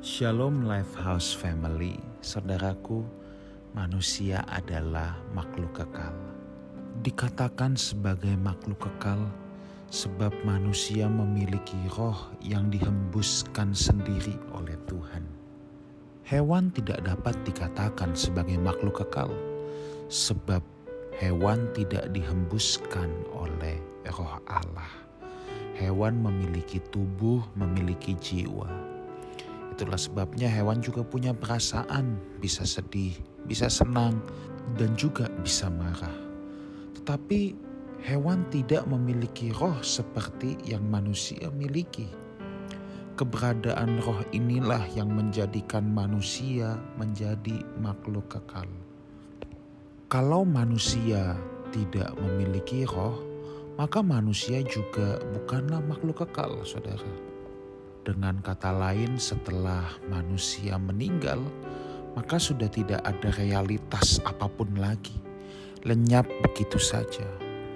Shalom Lifehouse Family, saudaraku, manusia adalah makhluk kekal. Dikatakan sebagai makhluk kekal sebab manusia memiliki roh yang dihembuskan sendiri oleh Tuhan. Hewan tidak dapat dikatakan sebagai makhluk kekal sebab hewan tidak dihembuskan oleh roh Allah. Hewan memiliki tubuh, memiliki jiwa Itulah sebabnya hewan juga punya perasaan, bisa sedih, bisa senang, dan juga bisa marah. Tetapi hewan tidak memiliki roh seperti yang manusia miliki. Keberadaan roh inilah yang menjadikan manusia menjadi makhluk kekal. Kalau manusia tidak memiliki roh, maka manusia juga bukanlah makhluk kekal, saudara. Dengan kata lain, setelah manusia meninggal, maka sudah tidak ada realitas apa pun lagi. Lenyap begitu saja.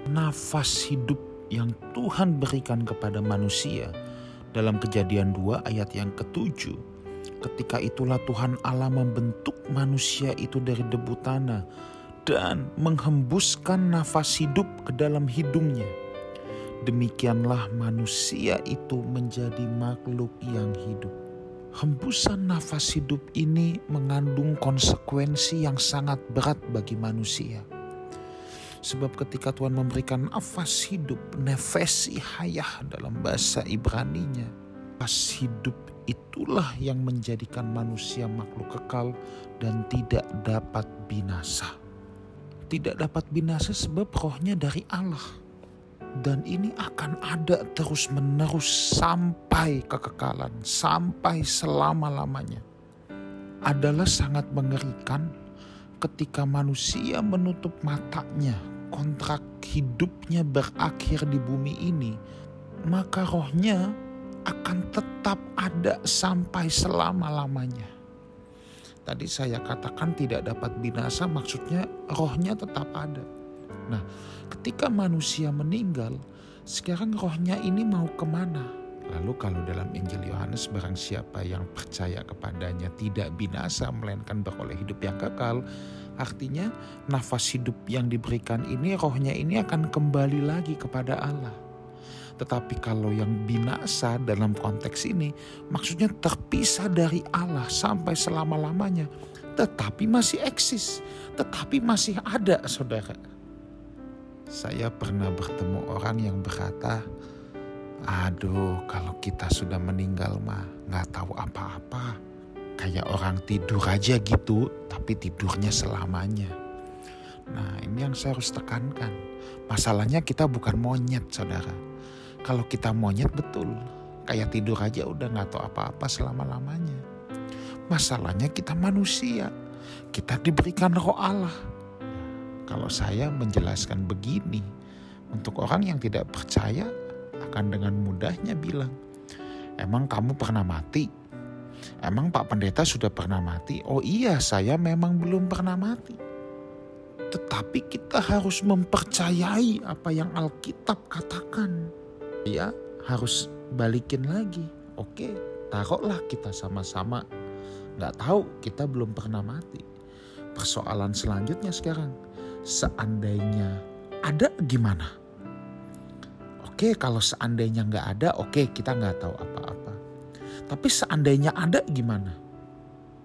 Nafas hidup yang Tuhan berikan kepada manusia dalam kejadian 2 ayat yang ketujuh. Ketika itulah Tuhan Allah membentuk manusia itu dari debu tanah dan menghembuskan nafas hidup ke dalam hidungnya demikianlah manusia itu menjadi makhluk yang hidup. Hembusan nafas hidup ini mengandung konsekuensi yang sangat berat bagi manusia. Sebab ketika Tuhan memberikan nafas hidup, nefesi hayah dalam bahasa Ibraninya, nafas hidup itulah yang menjadikan manusia makhluk kekal dan tidak dapat binasa. Tidak dapat binasa sebab rohnya dari Allah dan ini akan ada terus-menerus sampai kekekalan, sampai selama-lamanya. Adalah sangat mengerikan ketika manusia menutup matanya, kontrak hidupnya berakhir di bumi ini, maka rohnya akan tetap ada sampai selama-lamanya. Tadi saya katakan tidak dapat binasa, maksudnya rohnya tetap ada. Nah, ketika manusia meninggal, sekarang rohnya ini mau ke mana? Lalu kalau dalam Injil Yohanes barang siapa yang percaya kepadanya tidak binasa melainkan beroleh hidup yang kekal. Artinya nafas hidup yang diberikan ini rohnya ini akan kembali lagi kepada Allah. Tetapi kalau yang binasa dalam konteks ini maksudnya terpisah dari Allah sampai selama-lamanya. Tetapi masih eksis, tetapi masih ada saudara saya pernah bertemu orang yang berkata, aduh kalau kita sudah meninggal mah nggak tahu apa-apa. Kayak orang tidur aja gitu, tapi tidurnya selamanya. Nah ini yang saya harus tekankan. Masalahnya kita bukan monyet saudara. Kalau kita monyet betul, kayak tidur aja udah nggak tahu apa-apa selama-lamanya. Masalahnya kita manusia, kita diberikan roh Allah kalau saya menjelaskan begini, untuk orang yang tidak percaya akan dengan mudahnya bilang, "Emang kamu pernah mati? Emang Pak Pendeta sudah pernah mati?" Oh iya, saya memang belum pernah mati. Tetapi kita harus mempercayai apa yang Alkitab katakan. Ya, harus balikin lagi. Oke, taruhlah kita sama-sama. Nggak tahu, kita belum pernah mati. Persoalan selanjutnya sekarang, seandainya ada gimana? Oke, kalau seandainya nggak ada, oke kita nggak tahu apa-apa. Tapi seandainya ada gimana?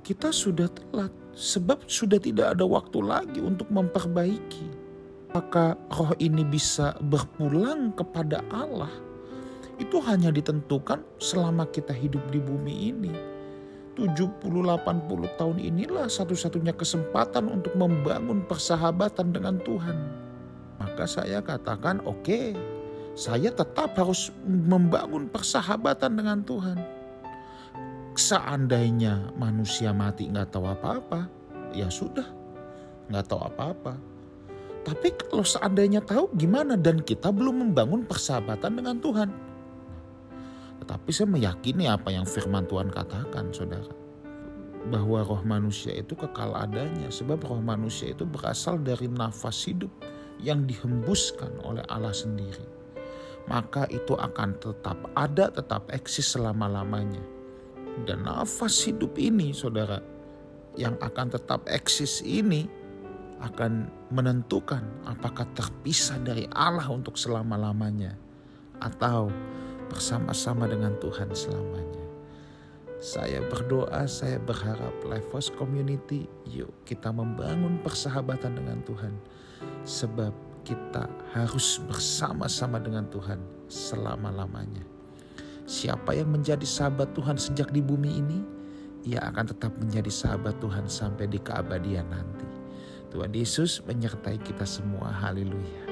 Kita sudah telat, sebab sudah tidak ada waktu lagi untuk memperbaiki. Maka roh ini bisa berpulang kepada Allah. Itu hanya ditentukan selama kita hidup di bumi ini 70-80 tahun inilah satu-satunya kesempatan untuk membangun persahabatan dengan Tuhan. Maka saya katakan oke, okay, saya tetap harus membangun persahabatan dengan Tuhan. Seandainya manusia mati nggak tahu apa-apa, ya sudah, nggak tahu apa-apa. Tapi kalau seandainya tahu gimana dan kita belum membangun persahabatan dengan Tuhan, tetapi saya meyakini apa yang firman Tuhan katakan, saudara. Bahwa roh manusia itu kekal adanya. Sebab roh manusia itu berasal dari nafas hidup yang dihembuskan oleh Allah sendiri. Maka itu akan tetap ada, tetap eksis selama-lamanya. Dan nafas hidup ini saudara yang akan tetap eksis ini akan menentukan apakah terpisah dari Allah untuk selama-lamanya atau bersama-sama dengan Tuhan selamanya. Saya berdoa, saya berharap Lifehouse Community, yuk kita membangun persahabatan dengan Tuhan. Sebab kita harus bersama-sama dengan Tuhan selama-lamanya. Siapa yang menjadi sahabat Tuhan sejak di bumi ini, ia akan tetap menjadi sahabat Tuhan sampai di keabadian nanti. Tuhan Yesus menyertai kita semua. Haleluya.